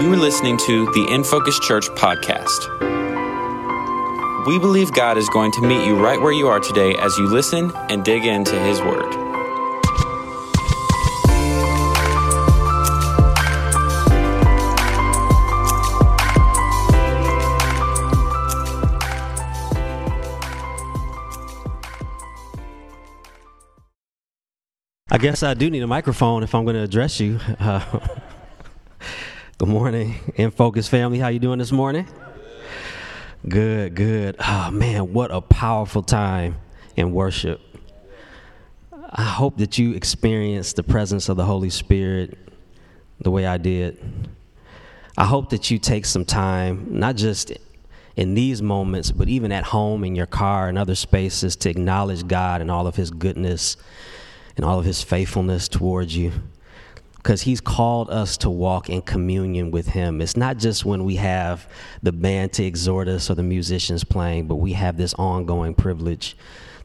You are listening to the In Focus Church podcast. We believe God is going to meet you right where you are today as you listen and dig into His Word. I guess I do need a microphone if I'm going to address you. Uh, good morning, In Focus family. How you doing this morning? Good, good. Oh man, what a powerful time in worship. I hope that you experienced the presence of the Holy Spirit the way I did. I hope that you take some time, not just in these moments, but even at home, in your car, and other spaces, to acknowledge God and all of His goodness and all of his faithfulness towards you. Because he's called us to walk in communion with him. It's not just when we have the band to exhort us or the musicians playing, but we have this ongoing privilege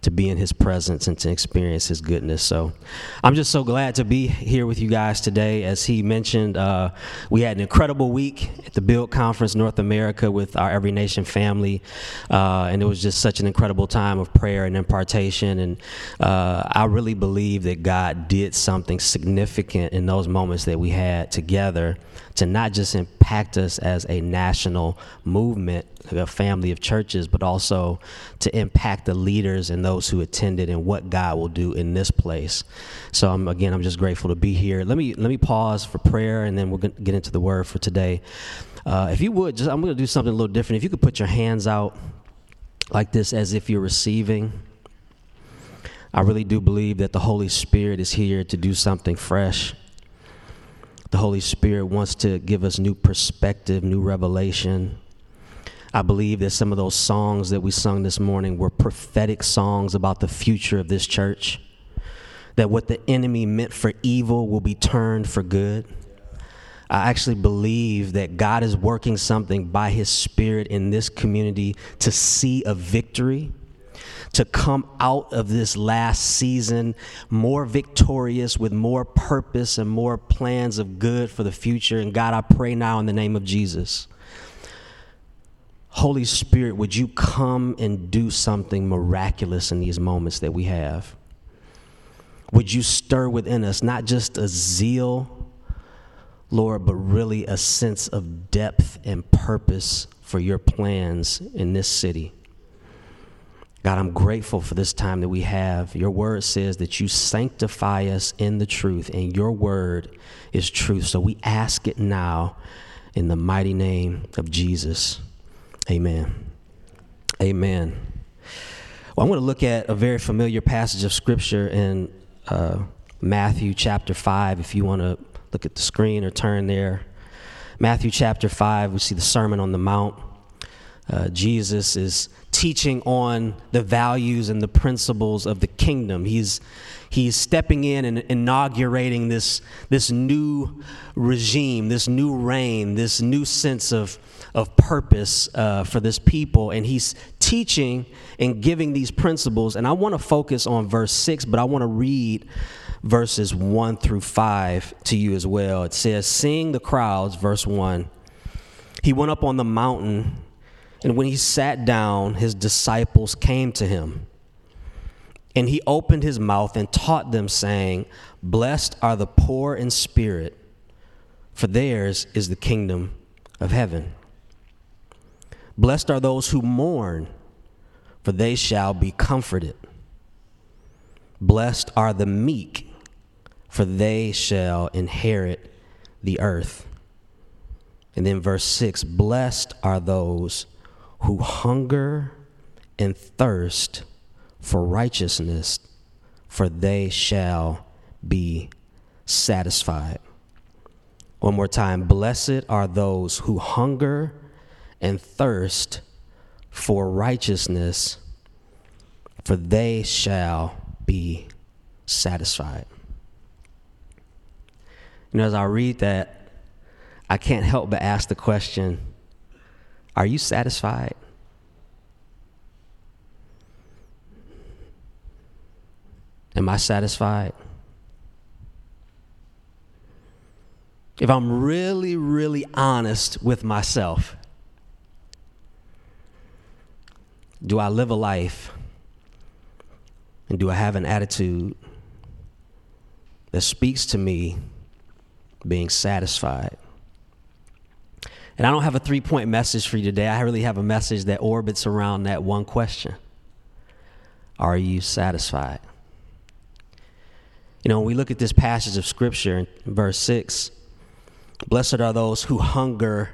to be in his presence and to experience his goodness. So I'm just so glad to be here with you guys today. As he mentioned, uh, we had an incredible week at the Build Conference North America with our Every Nation family. Uh, and it was just such an incredible time of prayer and impartation. And uh, I really believe that God did something significant in those moments that we had together to not just impact us as a national movement, a family of churches, but also to impact the leaders and those who attended and what God will do in this place. So I'm, again, I'm just grateful to be here. Let me let me pause for prayer, and then we'll get into the word for today. Uh, if you would, just I'm going to do something a little different. If you could put your hands out like this, as if you're receiving. I really do believe that the Holy Spirit is here to do something fresh. The Holy Spirit wants to give us new perspective, new revelation. I believe that some of those songs that we sung this morning were prophetic songs about the future of this church. That what the enemy meant for evil will be turned for good. I actually believe that God is working something by His Spirit in this community to see a victory to come out of this last season more victorious with more purpose and more plans of good for the future. And God, I pray now in the name of Jesus. Holy Spirit, would you come and do something miraculous in these moments that we have? Would you stir within us not just a zeal, Lord, but really a sense of depth and purpose for your plans in this city? God, I'm grateful for this time that we have. Your word says that you sanctify us in the truth, and your word is truth. So we ask it now in the mighty name of Jesus. Amen. Amen. Well, I'm going to look at a very familiar passage of scripture in uh, Matthew chapter 5. If you want to look at the screen or turn there. Matthew chapter 5, we see the Sermon on the Mount. Uh, Jesus is teaching on the values and the principles of the kingdom. He's, he's stepping in and inaugurating this, this new regime, this new reign, this new sense of, of purpose uh, for this people. And he's teaching and giving these principles. And I want to focus on verse 6, but I want to read verses 1 through 5 to you as well. It says, Seeing the crowds, verse 1, he went up on the mountain and when he sat down, his disciples came to him. And he opened his mouth and taught them, saying, Blessed are the poor in spirit, for theirs is the kingdom of heaven. Blessed are those who mourn, for they shall be comforted. Blessed are the meek, for they shall inherit the earth. And then verse 6 Blessed are those who hunger and thirst for righteousness, for they shall be satisfied. One more time. Blessed are those who hunger and thirst for righteousness, for they shall be satisfied. You know, as I read that, I can't help but ask the question are you satisfied? Am I satisfied? if I'm really, really honest with myself, do I live a life and do I have an attitude that speaks to me being satisfied? And I don't have a three point message for you today. I really have a message that orbits around that one question Are you satisfied? You know, when we look at this passage of Scripture in verse 6, blessed are those who hunger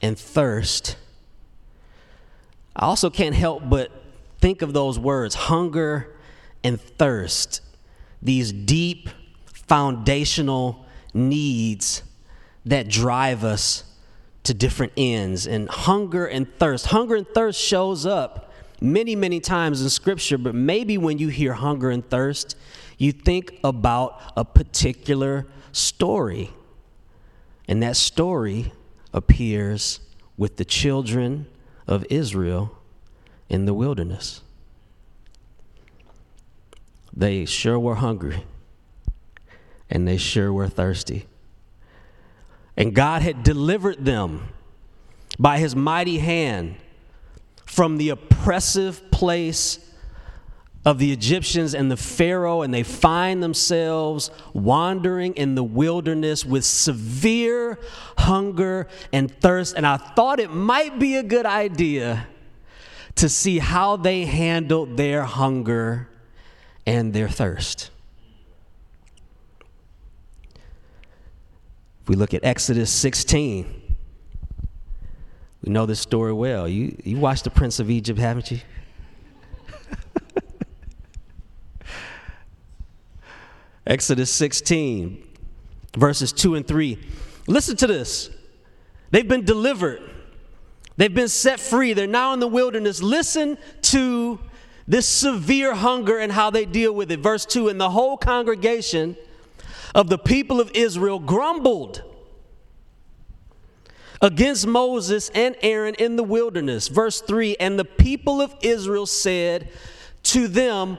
and thirst. I also can't help but think of those words hunger and thirst, these deep foundational needs that drive us to different ends. And hunger and thirst, hunger and thirst shows up many, many times in Scripture, but maybe when you hear hunger and thirst, you think about a particular story. And that story appears with the children of Israel in the wilderness. They sure were hungry and they sure were thirsty. And God had delivered them by his mighty hand from the oppressive place of the Egyptians and the Pharaoh, and they find themselves wandering in the wilderness with severe hunger and thirst. And I thought it might be a good idea to see how they handled their hunger and their thirst. If we look at Exodus 16, we know this story well. You, you watched The Prince of Egypt, haven't you? Exodus 16, verses 2 and 3. Listen to this. They've been delivered, they've been set free. They're now in the wilderness. Listen to this severe hunger and how they deal with it. Verse 2 And the whole congregation of the people of Israel grumbled against Moses and Aaron in the wilderness. Verse 3 And the people of Israel said to them,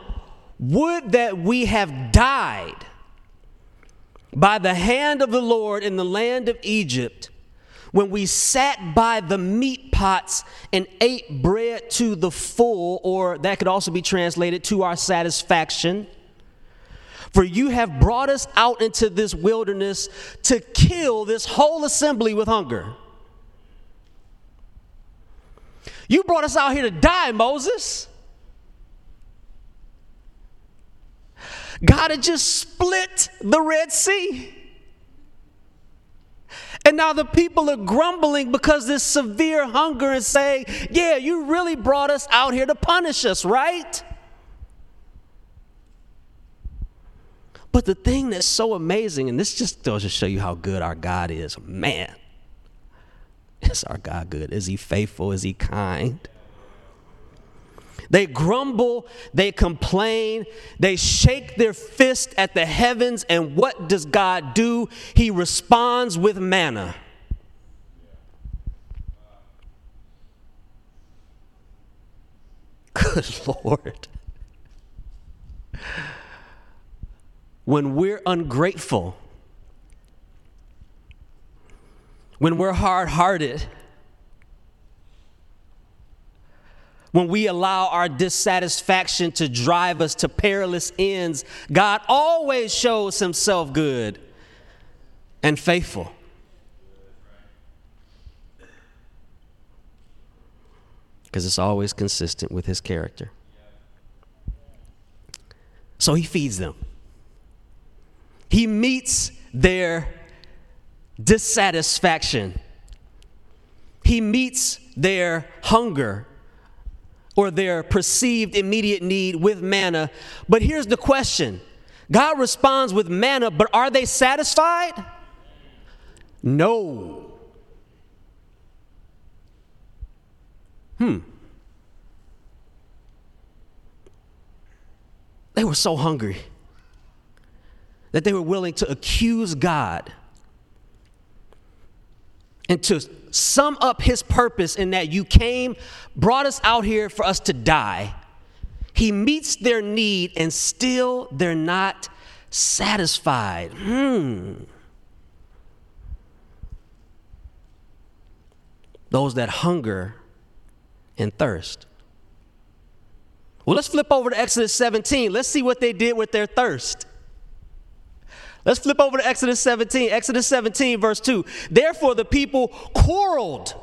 would that we have died by the hand of the Lord in the land of Egypt when we sat by the meat pots and ate bread to the full, or that could also be translated to our satisfaction. For you have brought us out into this wilderness to kill this whole assembly with hunger. You brought us out here to die, Moses. God had just split the Red Sea. And now the people are grumbling because this severe hunger and saying, Yeah, you really brought us out here to punish us, right? But the thing that's so amazing, and this just goes to show you how good our God is, man, is our God good? Is He faithful? Is He kind? They grumble, they complain, they shake their fist at the heavens, and what does God do? He responds with manna. Good Lord. When we're ungrateful, when we're hard hearted, when we allow our dissatisfaction to drive us to perilous ends, God always shows himself good and faithful. Because it's always consistent with his character. So he feeds them. He meets their dissatisfaction. He meets their hunger or their perceived immediate need with manna. But here's the question God responds with manna, but are they satisfied? No. Hmm. They were so hungry that they were willing to accuse God and to sum up his purpose in that you came, brought us out here for us to die. He meets their need and still they're not satisfied. Hmm. Those that hunger and thirst. Well, let's flip over to Exodus 17. Let's see what they did with their thirst. Let's flip over to Exodus 17. Exodus 17, verse 2. Therefore, the people quarreled.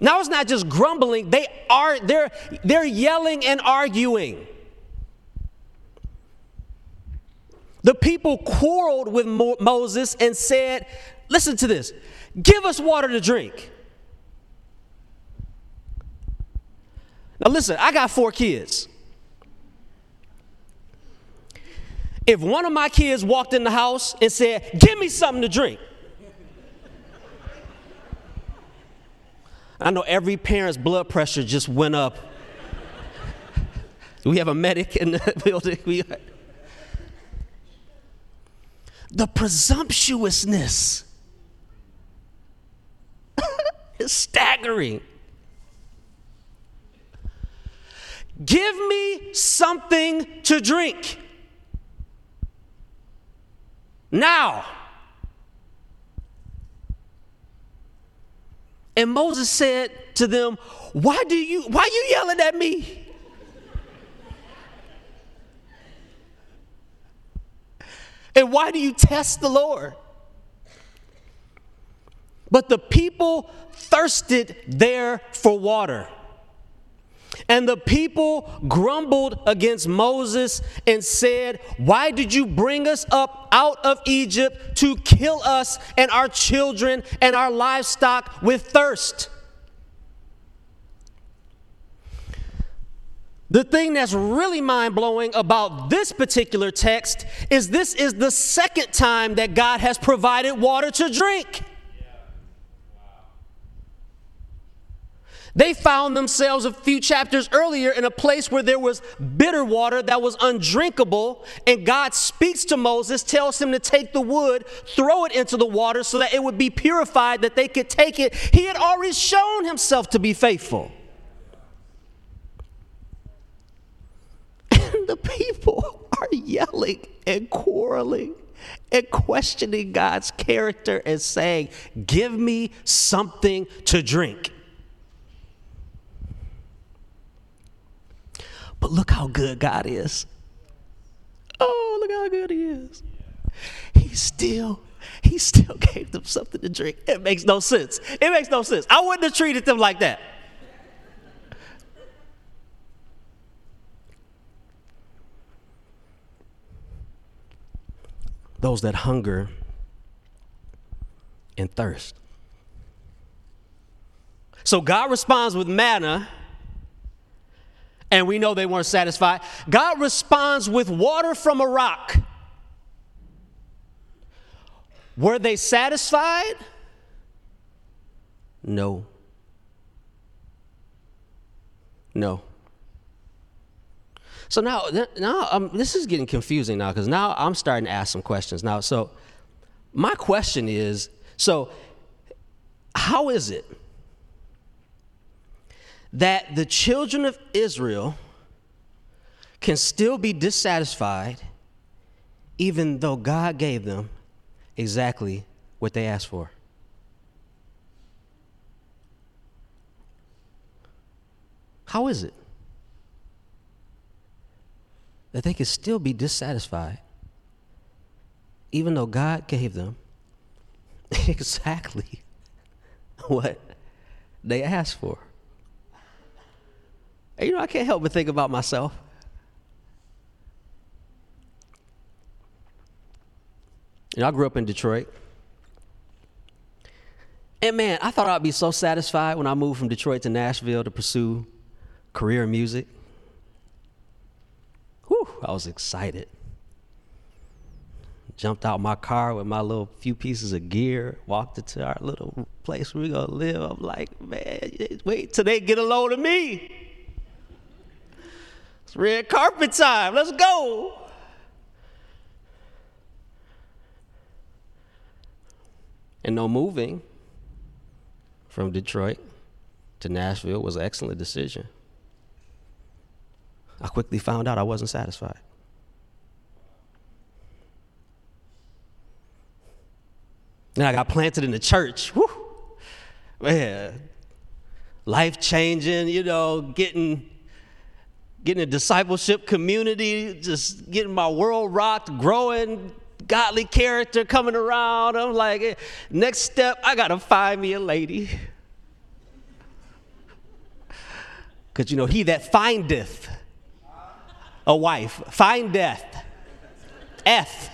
Now it's not just grumbling, they are they're they're yelling and arguing. The people quarreled with Mo- Moses and said, Listen to this, give us water to drink. Now, listen, I got four kids. If one of my kids walked in the house and said, Give me something to drink, I know every parent's blood pressure just went up. we have a medic in the building. The presumptuousness is staggering. Give me something to drink. Now. And Moses said to them, Why do you why are you yelling at me? And why do you test the Lord? But the people thirsted there for water. And the people grumbled against Moses and said, Why did you bring us up out of Egypt to kill us and our children and our livestock with thirst? The thing that's really mind blowing about this particular text is this is the second time that God has provided water to drink. They found themselves a few chapters earlier in a place where there was bitter water that was undrinkable, and God speaks to Moses, tells him to take the wood, throw it into the water so that it would be purified, that they could take it. He had already shown himself to be faithful. And the people are yelling and quarreling and questioning God's character and saying, Give me something to drink. But look how good God is. Oh, look how good He is. He still, He still gave them something to drink. It makes no sense. It makes no sense. I wouldn't have treated them like that. Those that hunger and thirst. So God responds with manna and we know they weren't satisfied. God responds with water from a rock. Were they satisfied? No. No. So now, now um, this is getting confusing now because now I'm starting to ask some questions. Now, so my question is so, how is it that the children of Israel can still be dissatisfied even though God gave them exactly what they asked for. How is it that they can still be dissatisfied even though God gave them exactly what they asked for? And, you know, I can't help but think about myself. You know, I grew up in Detroit. And man, I thought I'd be so satisfied when I moved from Detroit to Nashville to pursue career in music. Whew, I was excited. Jumped out my car with my little few pieces of gear, walked into our little place where we gonna live. I'm like, man, wait till they get a load of me. It's red carpet time. Let's go. And no moving from Detroit to Nashville was an excellent decision. I quickly found out I wasn't satisfied. Then I got planted in the church. Man, life changing, you know, getting getting a discipleship community, just getting my world rocked, growing, godly character coming around. I'm like, eh, next step, I gotta find me a lady. Because you know, he that findeth a wife, findeth, eth,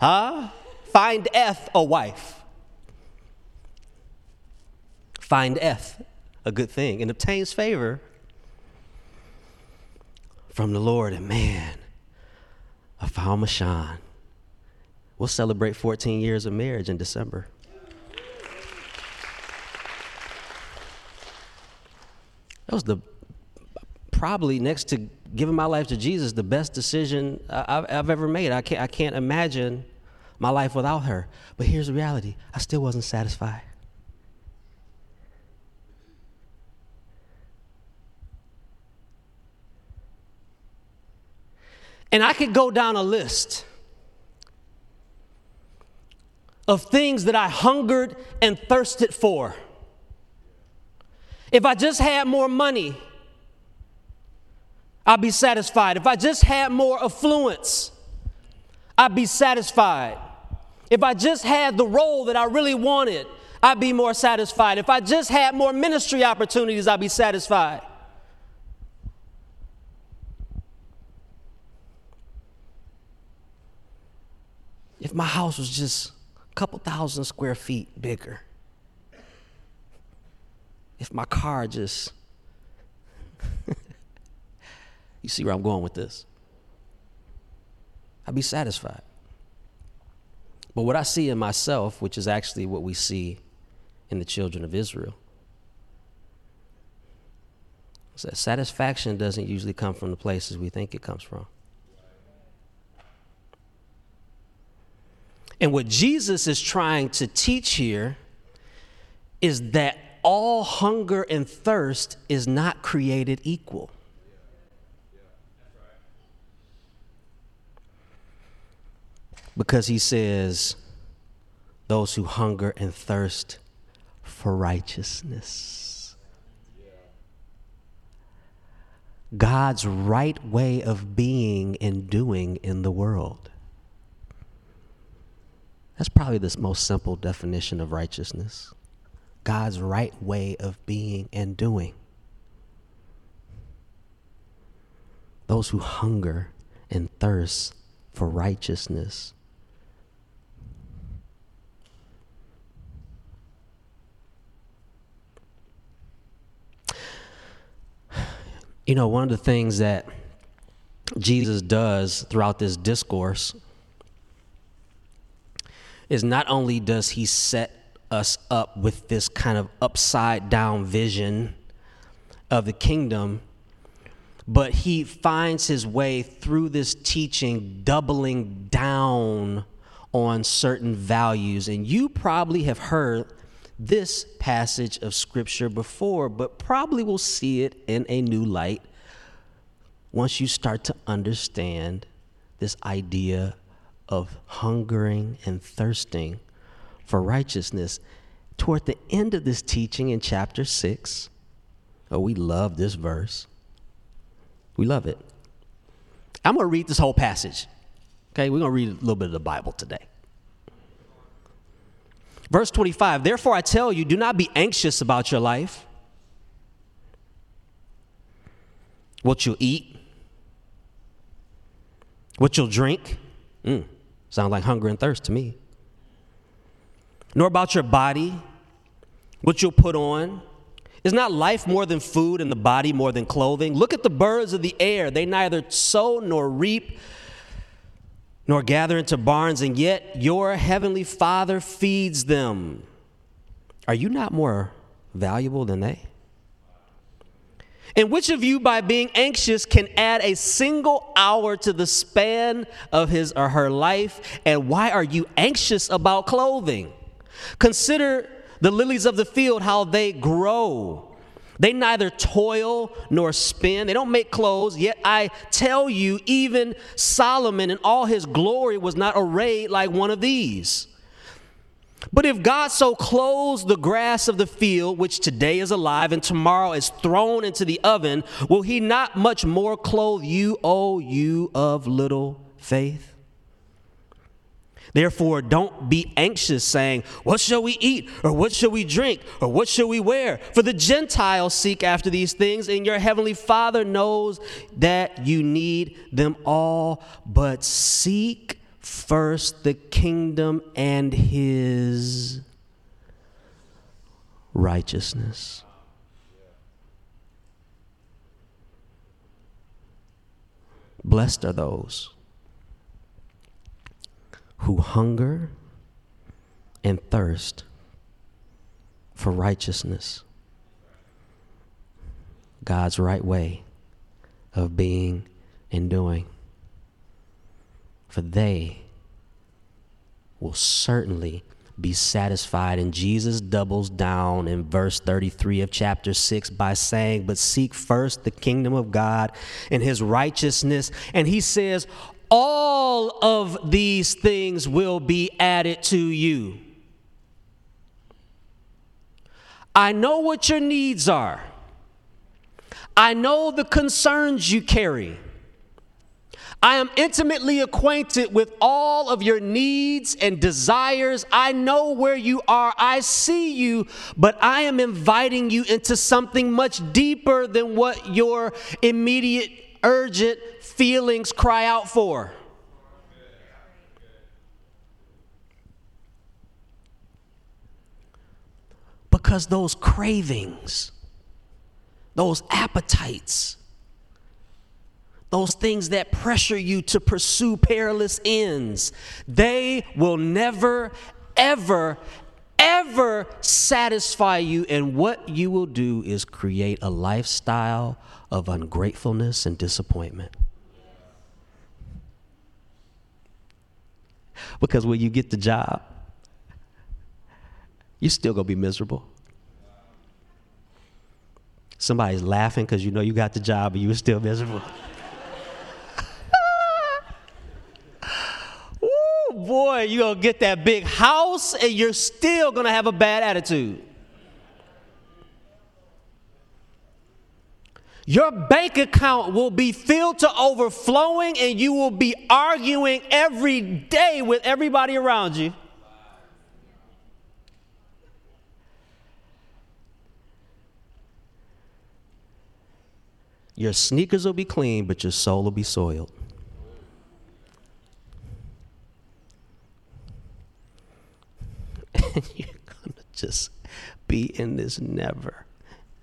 huh? Findeth a wife. Findeth a good thing and obtains favor from the Lord. And man, I found Mashawn. We'll celebrate 14 years of marriage in December. That was the probably next to giving my life to Jesus, the best decision I've, I've ever made. I can't, I can't imagine my life without her. But here's the reality I still wasn't satisfied. And I could go down a list of things that I hungered and thirsted for. If I just had more money, I'd be satisfied. If I just had more affluence, I'd be satisfied. If I just had the role that I really wanted, I'd be more satisfied. If I just had more ministry opportunities, I'd be satisfied. If my house was just a couple thousand square feet bigger, if my car just, you see where I'm going with this, I'd be satisfied. But what I see in myself, which is actually what we see in the children of Israel, is that satisfaction doesn't usually come from the places we think it comes from. And what Jesus is trying to teach here is that all hunger and thirst is not created equal. Because he says, those who hunger and thirst for righteousness. God's right way of being and doing in the world. That's probably the most simple definition of righteousness God's right way of being and doing. Those who hunger and thirst for righteousness. You know, one of the things that Jesus does throughout this discourse is not only does he set us up with this kind of upside down vision of the kingdom, but he finds his way through this teaching, doubling down on certain values. And you probably have heard this passage of scripture before, but probably will see it in a new light once you start to understand this idea of hungering and thirsting for righteousness. Toward the end of this teaching in chapter 6, oh, we love this verse. We love it. I'm going to read this whole passage. Okay, we're going to read a little bit of the Bible today. Verse 25 Therefore, I tell you, do not be anxious about your life, what you'll eat, what you'll drink. Mm. Sounds like hunger and thirst to me. Nor about your body, what you'll put on. Is not life more than food and the body more than clothing? Look at the birds of the air. They neither sow nor reap nor gather into barns, and yet your heavenly Father feeds them. Are you not more valuable than they? And which of you, by being anxious, can add a single hour to the span of his or her life? And why are you anxious about clothing? Consider the lilies of the field, how they grow. They neither toil nor spin. They don't make clothes. Yet I tell you, even Solomon in all his glory was not arrayed like one of these. But if God so clothes the grass of the field, which today is alive and tomorrow is thrown into the oven, will he not much more clothe you, O you of little faith? Therefore, don't be anxious, saying, What shall we eat? Or what shall we drink? Or what shall we wear? For the Gentiles seek after these things, and your heavenly Father knows that you need them all. But seek first the kingdom and his righteousness. Blessed are those who hunger and thirst for righteousness, God's right way of being and doing. For they will certainly be satisfied. And Jesus doubles down in verse 33 of chapter 6 by saying, But seek first the kingdom of God and his righteousness. And he says, all of these things will be added to you. I know what your needs are. I know the concerns you carry. I am intimately acquainted with all of your needs and desires. I know where you are. I see you, but I am inviting you into something much deeper than what your immediate, urgent feelings cry out for. Because those cravings, those appetites, those things that pressure you to pursue perilous ends, they will never, ever, ever satisfy you. And what you will do is create a lifestyle of ungratefulness and disappointment. Because when you get the job, you're still going to be miserable. Somebody's laughing because you know you got the job, but you were still miserable. Ooh, boy, you're going to get that big house and you're still going to have a bad attitude. Your bank account will be filled to overflowing, and you will be arguing every day with everybody around you. Your sneakers will be clean, but your soul will be soiled. And you're going to just be in this never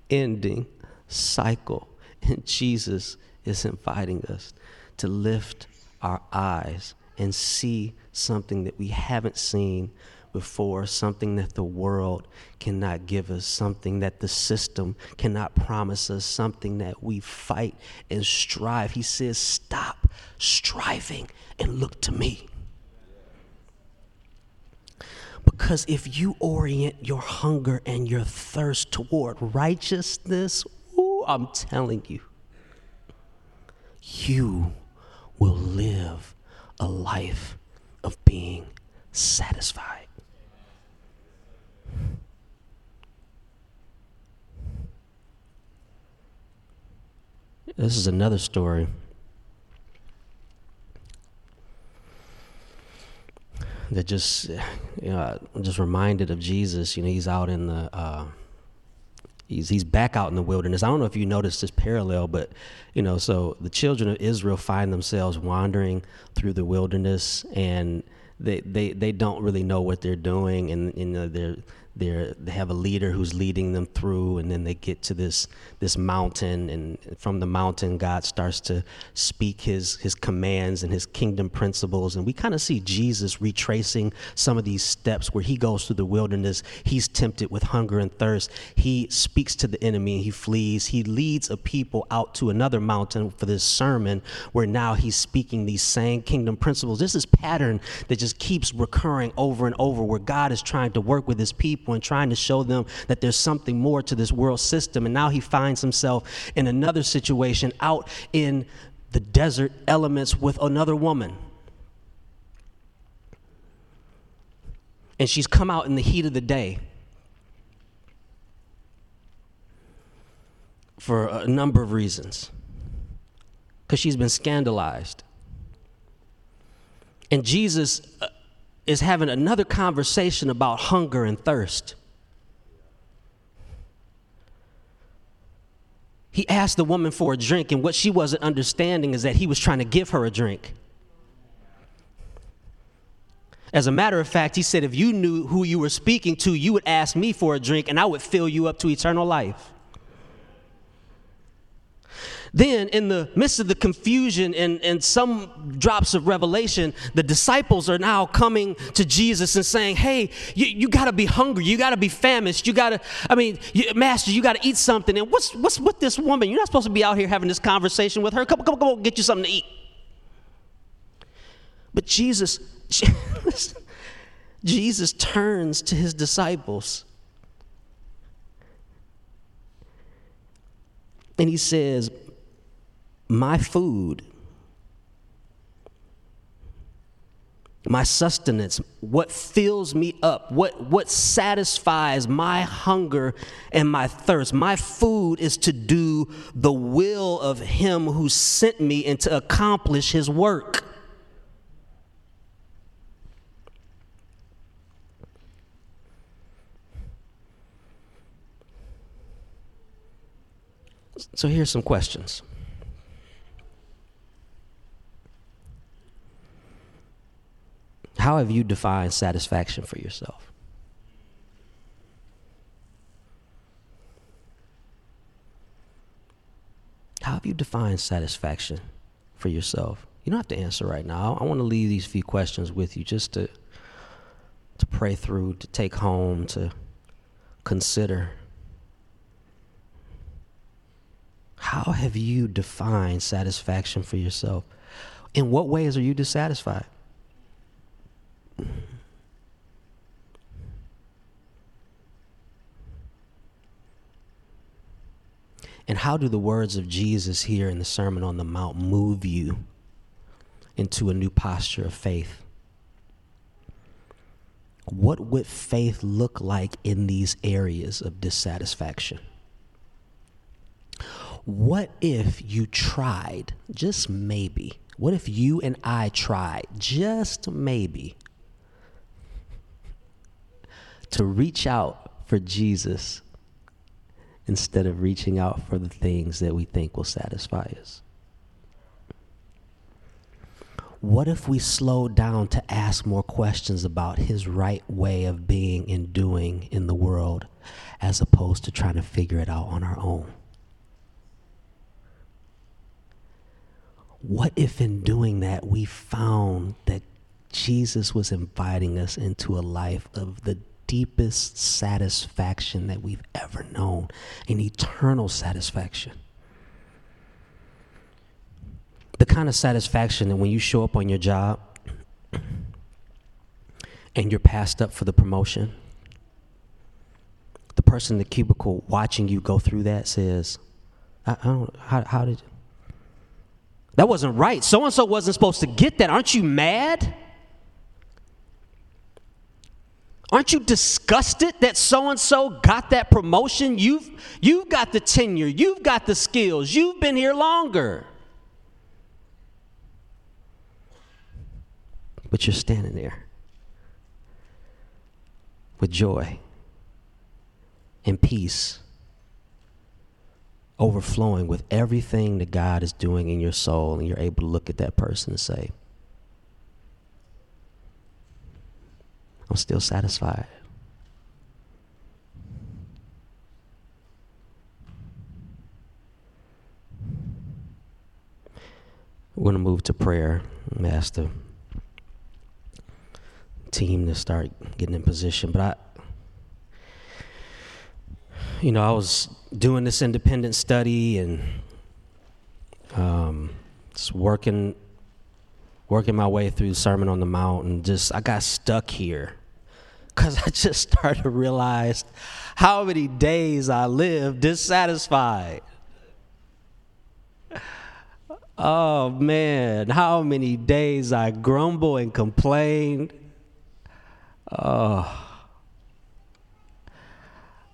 ending cycle and Jesus is inviting us to lift our eyes and see something that we haven't seen before, something that the world cannot give us, something that the system cannot promise us, something that we fight and strive. He says, Stop striving and look to me. Because if you orient your hunger and your thirst toward righteousness, I'm telling you, you will live a life of being satisfied. This is another story. That just, you know, just reminded of Jesus. You know, he's out in the uh, he's he's back out in the wilderness. I don't know if you noticed this parallel, but you know, so the children of Israel find themselves wandering through the wilderness, and they they, they don't really know what they're doing, and you know they're they they have a leader who's leading them through and then they get to this this mountain and from the mountain God starts to speak his his commands and his kingdom principles. And we kind of see Jesus retracing some of these steps where he goes through the wilderness. He's tempted with hunger and thirst. He speaks to the enemy and he flees. He leads a people out to another mountain for this sermon where now he's speaking these same kingdom principles. This is pattern that just keeps recurring over and over where God is trying to work with his people people and trying to show them that there's something more to this world system. And now he finds himself in another situation out in the desert elements with another woman. And she's come out in the heat of the day for a number of reasons. Because she's been scandalized. And Jesus uh, is having another conversation about hunger and thirst. He asked the woman for a drink, and what she wasn't understanding is that he was trying to give her a drink. As a matter of fact, he said, if you knew who you were speaking to, you would ask me for a drink, and I would fill you up to eternal life. Then, in the midst of the confusion and, and some drops of revelation, the disciples are now coming to Jesus and saying, Hey, you, you got to be hungry. You got to be famished. You got to, I mean, you, Master, you got to eat something. And what's, what's with this woman? You're not supposed to be out here having this conversation with her. Come, come, come on, get you something to eat. But Jesus, Jesus turns to his disciples and he says, my food, my sustenance, what fills me up, what, what satisfies my hunger and my thirst. My food is to do the will of Him who sent me and to accomplish His work. So here's some questions. How have you defined satisfaction for yourself? How have you defined satisfaction for yourself? You don't have to answer right now. I want to leave these few questions with you just to to pray through, to take home, to consider. How have you defined satisfaction for yourself? In what ways are you dissatisfied? And how do the words of Jesus here in the Sermon on the Mount move you into a new posture of faith? What would faith look like in these areas of dissatisfaction? What if you tried, just maybe? What if you and I tried, just maybe, to reach out for Jesus instead of reaching out for the things that we think will satisfy us? What if we slowed down to ask more questions about his right way of being and doing in the world as opposed to trying to figure it out on our own? What if in doing that we found that Jesus was inviting us into a life of the deepest satisfaction that we've ever known, an eternal satisfaction. The kind of satisfaction that when you show up on your job and you're passed up for the promotion, the person in the cubicle watching you go through that says, I, I don't, how, how did, that wasn't right. So and so wasn't supposed to get that. Aren't you mad? Aren't you disgusted that so and so got that promotion? You've, you've got the tenure, you've got the skills, you've been here longer. But you're standing there with joy and peace, overflowing with everything that God is doing in your soul, and you're able to look at that person and say, I'm still satisfied. We're going to move to prayer. The team to start getting in position. But I, you know, I was doing this independent study and um, just working working my way through Sermon on the Mount and just I got stuck here because I just started to realize how many days I lived dissatisfied. Oh man, how many days I grumble and complain. Oh.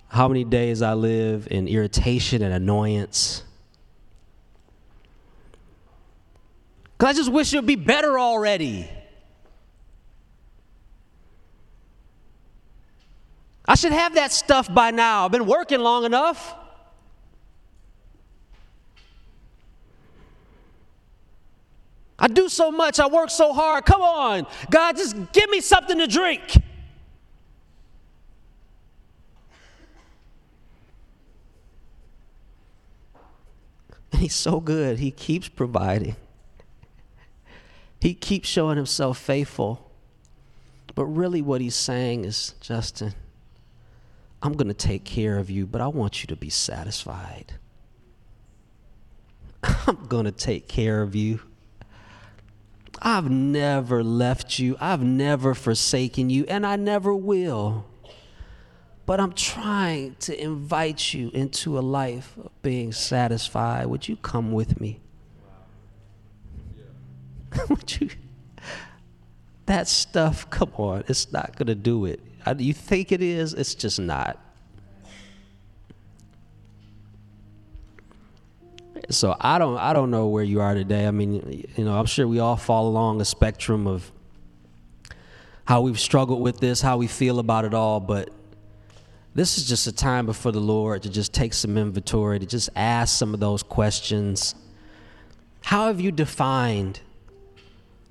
How many days I live in irritation and annoyance. Because I just wish it would be better already. I should have that stuff by now. I've been working long enough. I do so much. I work so hard. Come on, God, just give me something to drink. And he's so good. He keeps providing. He keeps showing himself faithful. But really, what he's saying is, Justin, I'm going to take care of you, but I want you to be satisfied. I'm going to take care of you. I've never left you, I've never forsaken you, and I never will. But I'm trying to invite you into a life of being satisfied. Would you come with me? You? That stuff, come on, it's not to do it. You think it is, it's just not. So I don't I don't know where you are today. I mean, you know, I'm sure we all fall along a spectrum of how we've struggled with this, how we feel about it all, but this is just a time before the Lord to just take some inventory, to just ask some of those questions. How have you defined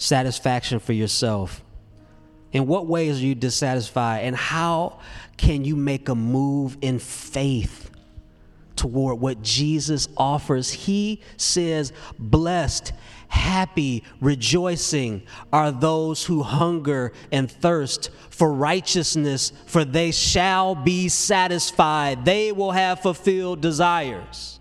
satisfaction for yourself? In what ways are you dissatisfied? And how can you make a move in faith toward what Jesus offers? He says, Blessed, happy, rejoicing are those who hunger and thirst for righteousness, for they shall be satisfied. They will have fulfilled desires.